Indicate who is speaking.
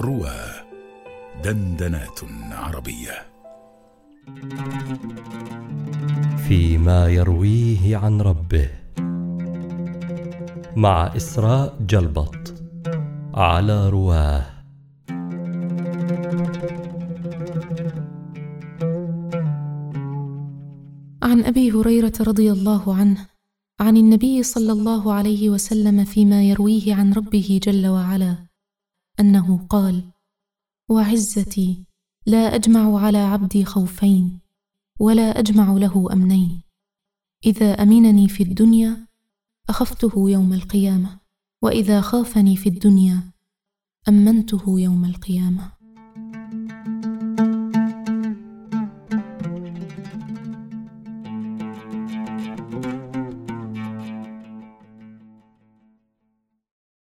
Speaker 1: روى دندنات عربية.
Speaker 2: فيما يرويه عن ربه. مع إسراء جلبط على رواه.
Speaker 3: عن أبي هريرة رضي الله عنه عن النبي صلى الله عليه وسلم فيما يرويه عن ربه جل وعلا. أنه قال وعزتي لا أجمع على عبدي خوفين ولا أجمع له أمنين. إذا امنني في الدنيا أخفته يوم القيامة وإذا خافني في الدنيا أمنته يوم القيامة.